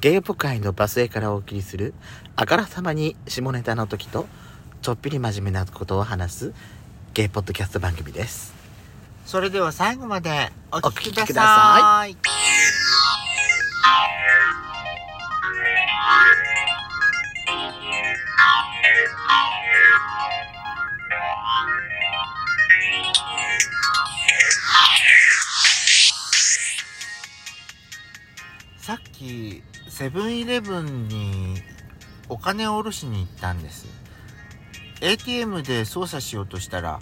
ゲイポ界のバスへからお送りするあからさまに下ネタの時とちょっぴり真面目なことを話すゲイポッドキャスト番組ですそれでは最後までお聞きください。さっきセブンイレブンにお金を下ろしに行ったんです。ATM で操作しようとしたら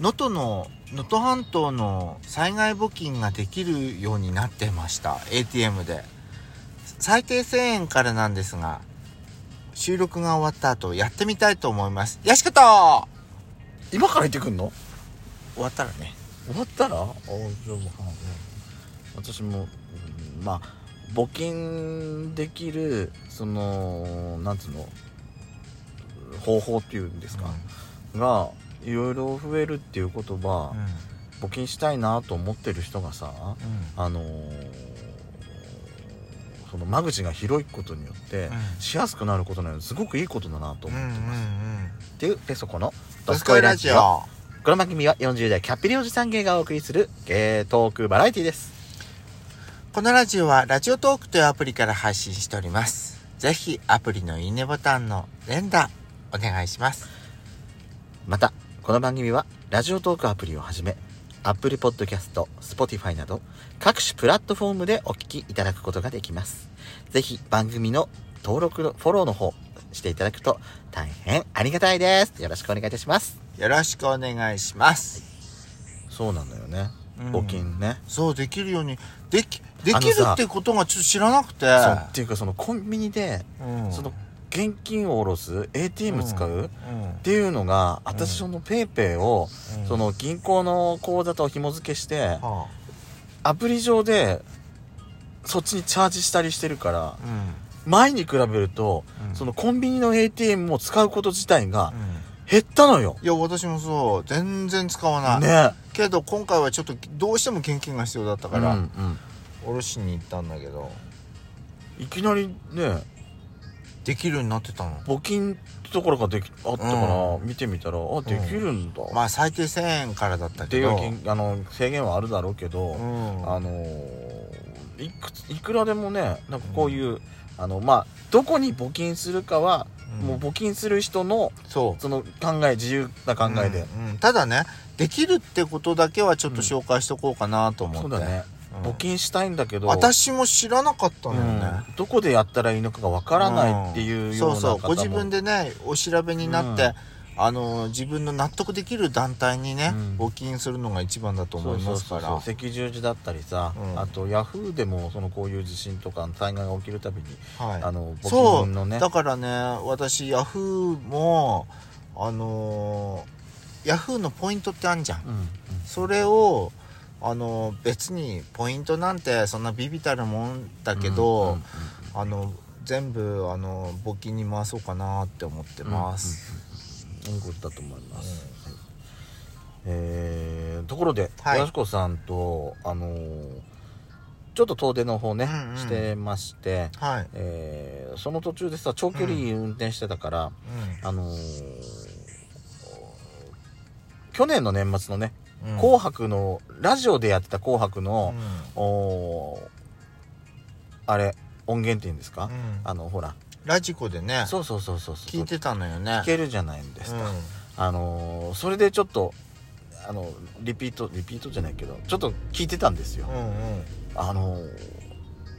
能登の能登半島の災害募金ができるようになってました。ATM で。最低1000円からなんですが収録が終わった後やってみたいと思います。よしこと!今から行ってくんの?終わったらね。終わったら?あじゃあもう私も、うんまあ募金できるそのなんつうの方法っていうんですか、がいろいろ増えるっていうことは、募金したいなと思ってる人がさあのーその間口が広いことによって、うん。しやすくなることなのですごくいいことだなとうんうんうん。思ってます、っていうペソコの「ドスコイラジオ。この番組は40代キャッピリおじさん芸がお送りするゲートークバラエティですこのラジオはラジオトークというアプリから配信しております。ぜひアプリのいいねボタンの連打お願いします。またこの番組はラジオトークアプリをはじめ Apple Podcast、Spotify など各種プラットフォームでお聞きいただくことができますぜひ番組の登録のフォローの方していただくと大変ありがたいですよろしくお願いいたしますよろしくお願いします。そうなんだよねうん募金ね、そう、できるように、でき、できるってことがちょっと知らなくて。そう。っていうかそのコンビニでうん。その現金を下ろす ATM 使う、うん。っていうのが私そのペイペイを、うん。その銀行の口座と紐付けしてはアプリ上でそっちにチャージしたりしてるから前に比べると、うん。そのコンビニの ATM を使うこと自体がうん減ったのよ。いや、私もそう、全然使わない。ね。けど今回はちょっとどうしても現金が必要だったから、うんうん。下ろしに行ったんだけど、いきなりねできるようになってたの。募金ところができあったから、う見てみたらあできるんだ、まあ最低1000円からだったっていうけど。金あの制限はあるだろうけど、うん。あのーいくついくらでもねなんかこういう、あのまあどこに募金するかは、うんもう募金する人のそう。その考え自由な考えで、うんうん。ただねできるってことだけはちょっと紹介しとこうかなと思って、そうだね、うん。募金したいんだけど私も知らなかったのよね、うん。どこでやったらいいのかがわからないっていうようなそうそう。ご自分でねお調べになって、うんあの自分の納得できる団体にね、うん。募金するのが一番だと思いますから。赤十字だったりさ、うん。あとヤフーでもそのこういう地震とか災害が起きるたびに、はい。あの募金のね。だからね私ヤフーもあのーヤフーのポイントってあんじゃん。それをあの別にポイントなんてそんなビビたるもんだけど、あの全部あの募金に回そうかなって思ってます、いいことだと思います、はいえーところで、はいやすこさんとあのーちょっと遠出の方ね、うんうんしてまして、はい、えーその途中でさ長距離運転してたから、あのー去年の年末のね、うん紅白のラジオでやってた紅白うのん、おあれ音源っていうんですか、うんあのほらラジコでねそうそうそうそうそう。聞いてたのよね。聞けるじゃないですか、うん。あのーそれでちょっとあのリピートリピートじゃないけどちょっと聞いてたんですよ、うんあのーうん私さ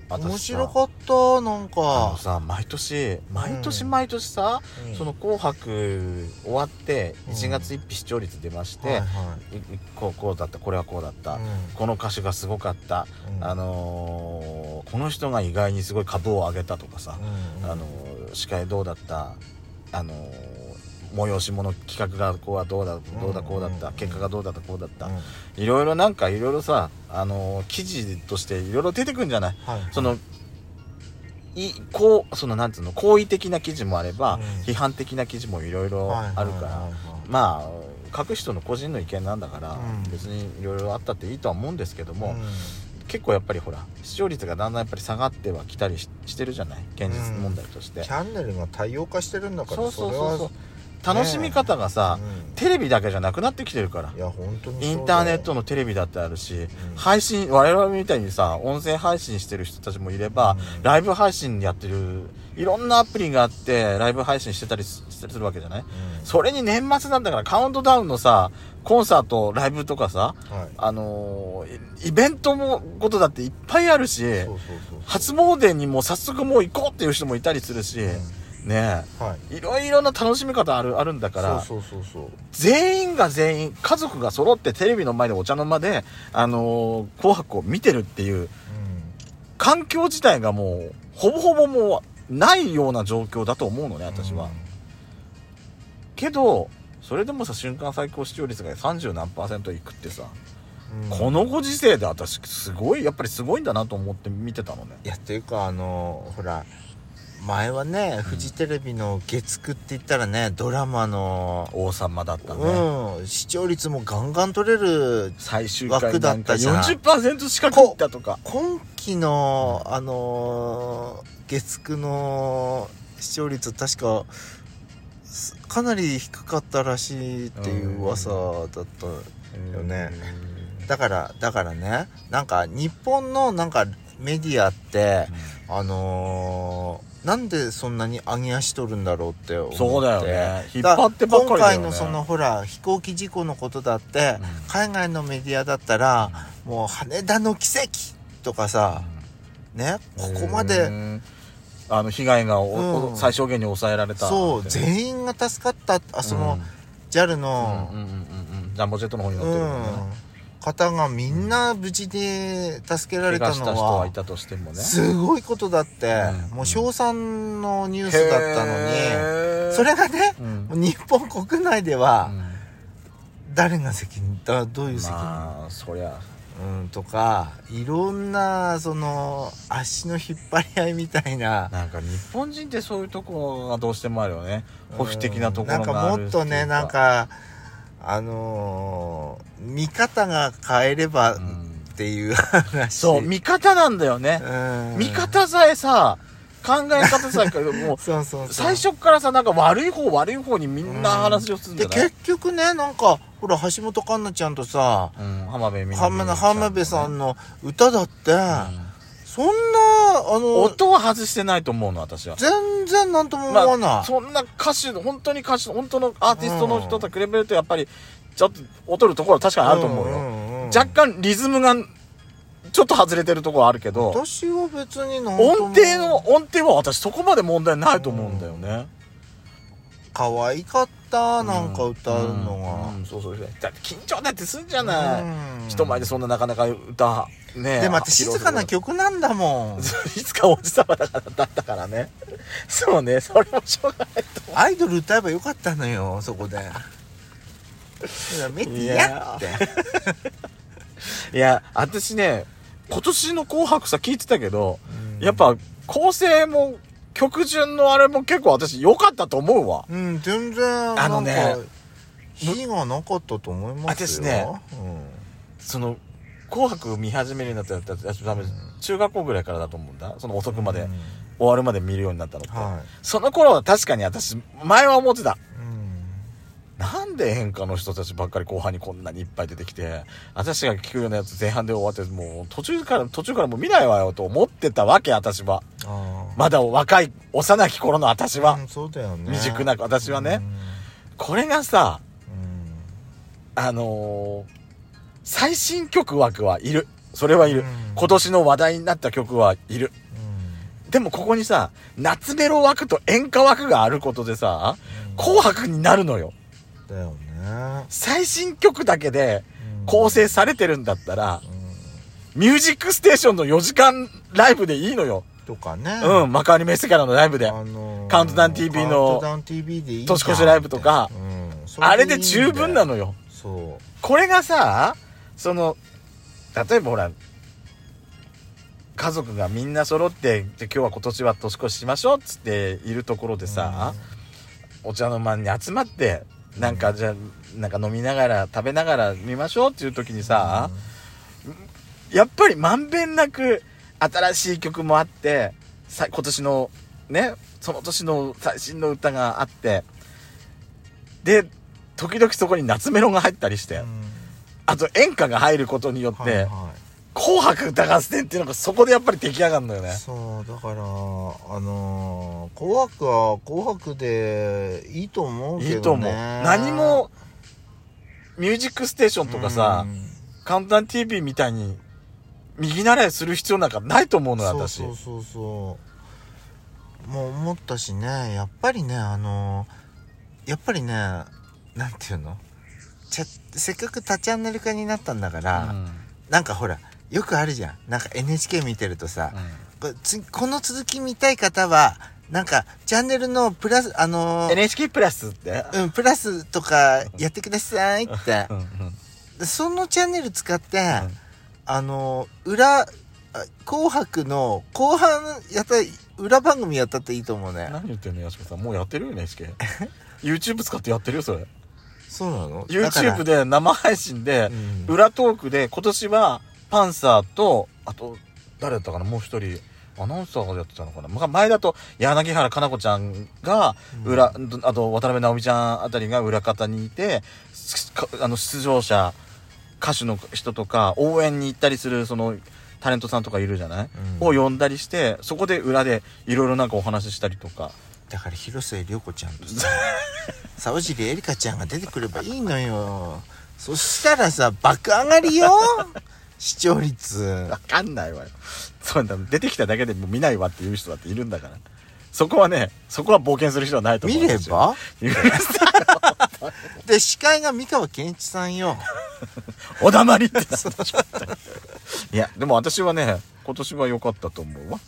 面白かったなんあのか、さ毎年毎年毎年さ、うん。その「紅白」終わってうん。1月1日視聴率出まして、はいはい。いこうこうだったこれはこうだった、うん。この歌手がすごかった、うん。あのーこの人が意外にすごい株を上げたとかさ、うん。あのー司会どうだった？あのー催し物企画がこうはどうだどうだこうだった、うん。結果がどうだったこうだった、うん。いろいろなんかいろいろさあのー記事としていろいろ出てくんじゃない？はい。そのいこうそのなんつうの好意的な記事もあれば、うん。批判的な記事もいろいろはいあるから、まあ各人の個人の意見なんだから、うん。別にいろいろあったっていいとは思うんですけども、うん。結構やっぱりほら視聴率がだんだんやっぱり下がってはきたりししてるじゃない？現実問題として、チャンネルが多様化してるんだからそうそうそうそう。れ楽しみ方がさ、はうん。テレビだけじゃなくなってきてるから。いや本当にインターネットのテレビだってあるし、配信我々みたいにさ音声配信してる人たちもいれば、うん。ライブ配信やってるいろんなアプリがあってライブ配信してたりすするわけじゃない？うん。それに年末なんだからカウントダウンのさコンサートライブとかさはい。あのーイイベントもことだっていっぱいあるし初詣にも早速もう行こうっていう人もいたりするし、ね。はい。えいろいろな楽しみ方あるあるんだからそうそうそうそう。全員が全員家族が揃ってテレビの前でお茶の間で、あのー紅白を見てるっていう環境自体がもうほぼほぼもうないような状況だと思うのね私は、けどそれでもさ瞬間最高視聴率が30何パーセントいくってさ、うん。このご時世で私すごいやっぱりすごいんだなと思って見てたのね。いやっていうかあのほら前はねフジテレビの月9って言ったらねドラマの王様だったね、うん。視聴率もガンガン取れる最終回枠だったじゃん。40%近くいったとか。今期のあのー月9の視聴率確かすかなり低かったらしいっていう噂だったよね。だからだからねなんか日本のなんかメディアってあのーなんでそんなに上げ足取るんだろうって思って。そうだよね。引っだ張ってばっか今りだよね。回のそのほら飛行機事故のことだって、うん。海外のメディアだったら、もう羽田の奇跡とかさ、ねここまうでんあの被害が最小限に抑えられたそう全員が助かったあその、JAL の、うんうんうんうんうん。ジャンボジェットの方に乗ってるうん。のね方がみんな無事で助けられたのはすごいことだって、うん。もう賞賛のニュースだったのに、それがねうん。日本国内ではうん。誰が責任だどういう責任、まあそりゃ。うん、とかいろんなその足の引っ張り合いみたいな。なんか日本人ってそういうところがどうしてもあるよね。保守的なところうんがなんかもっとねなんかあのー見方が変えればっうんていう話。そう見方なんだよね。うん。見方さえさ考え方さえもう そうそうそう。最初からさなんか悪い方悪い方にみんな話をするんじでゃない結局ねなんかほら橋本環奈ちゃんとさうん浜辺美波浜辺さんの歌だって、うん。そんなあの音は外してないと思うの私は。全然なんとも思わない、そんな歌手本当に歌手本当のアーティストの人と比べるとやっぱりちょっと劣るところは確かにあると思うよ、んんん若干リズムがちょっと外れてるところはあるけど私は別に音程の音程は私そこまで問題ないと思うんだよね、可愛かったなんか歌うのが、うん。うん。そうそう。だって緊張だってすんじゃない、うん。人前でそんななかなか歌ねでまた静かな披曲なんだもん。いつかおじさまだからだったからね。そうねそれもしょうがないと思アイドル歌えばよかったのよそこで。だからメティやって。ういや 私ね今年の「紅白」さ聞いてたけど、やっぱ構成も曲順のあれも結構私良かったと思うわ。うん全然あのね火がなかったと思いますよ。私ね。その「紅白」見始めるようになったら私多分中学校ぐらいからだと思うんだ。その遅くまで、うん。終わるまで見るようになったのって、はその頃は確かに私前は思ってた。い、うん。なんで演歌の人たちばっかり後半にこんなにいっぱい出てきて私が聞くようなやつ前半で終わってもう途中から途中からもう見ないわよと思ってたわけ私は。あまだ若い幼き頃の私は、あうんそうだよね。未熟な私はね、うん。これがさうん。あのー最新曲枠はいる。それはいる、うん。今年の話題になった曲はいる。でもここにさ夏メロ枠と演歌枠があることでさうん。紅白になるのよ。だよね。最新曲だけで構成されてるんだったらう、ん。ミュージックステーションの4時間ライブでいいのよ。とかね。うん、幕張メッセからのライブで。あのーカウントダウン TV のカウントダウン TV でいい年越しライブとか。うん。あれで十分なのよ。そこれがさ、その、例えばほら、家族がみんな揃って、で今日は今年は年越ししましょうっつっているところでうさ、お茶の間に集まって、なんかじゃあ、なんか飲みながら、食べながら見ましょうっていう時にさ、やっぱりまんべんなく新しい曲もあってさ今年のねその年の最新の歌があってで時々そこに夏メロが入ったりして、うん。あと演歌が入ることによって、はいは紅白歌合戦っていうのがそこでやっぱり出来上がるのよい、ね。そうだからあのー紅白は紅白でいいと思うけどね。いいと思う。何も「ミュージックステーション」とかさうん「カウンター TV」みたいに右習いする必要なんかないと思うのよ私。そうそうそう。もう思ったしねやっぱりねあのやっぱりねなんていうの？ちゃせっかく多チャンネル化になったんだから、うん。なんかほらよくあるじゃん。なんか NHK 見てるとさ、これつこの続き見たい方はなんかチャンネルのプラスあのー NHK プラスって？うん、プラスとかやってくださいって。うんうんでそのチャンネル使って、うんあの裏あ紅白の後半やった裏番組やったっていいと思うね。何言ってんのやしこさん。もうやってるよ NHK YouTube 使ってやってるよそれ。そうなの？YouTube で生配信でうん。裏トークで今年はパンサーとあと誰だったかな？もう一人。アナウンサーがやってたのかな？ま前だと柳原加奈子ちゃんが裏、あと渡辺直美ちゃんあたりが裏方にいてあの出場者歌手の人とか応援に行ったりするそのタレントさんとかいるじゃない、うん。を呼んだりしてそこで裏でいろいろなんかお話ししたりとか。だから広末涼子ちゃんとさ 沢尻エリカちゃんが出てくればいいのよ。そしたらさ爆上がりよ 視聴率。わかんないわよ。そうだ出てきただけでもう見ないわっていう人だっているんだからそこはねそこは冒険する人はないと思う。見れば。で司会が三河健一さんよ。お黙りって。いやでも私はね今年は良かったと思うわ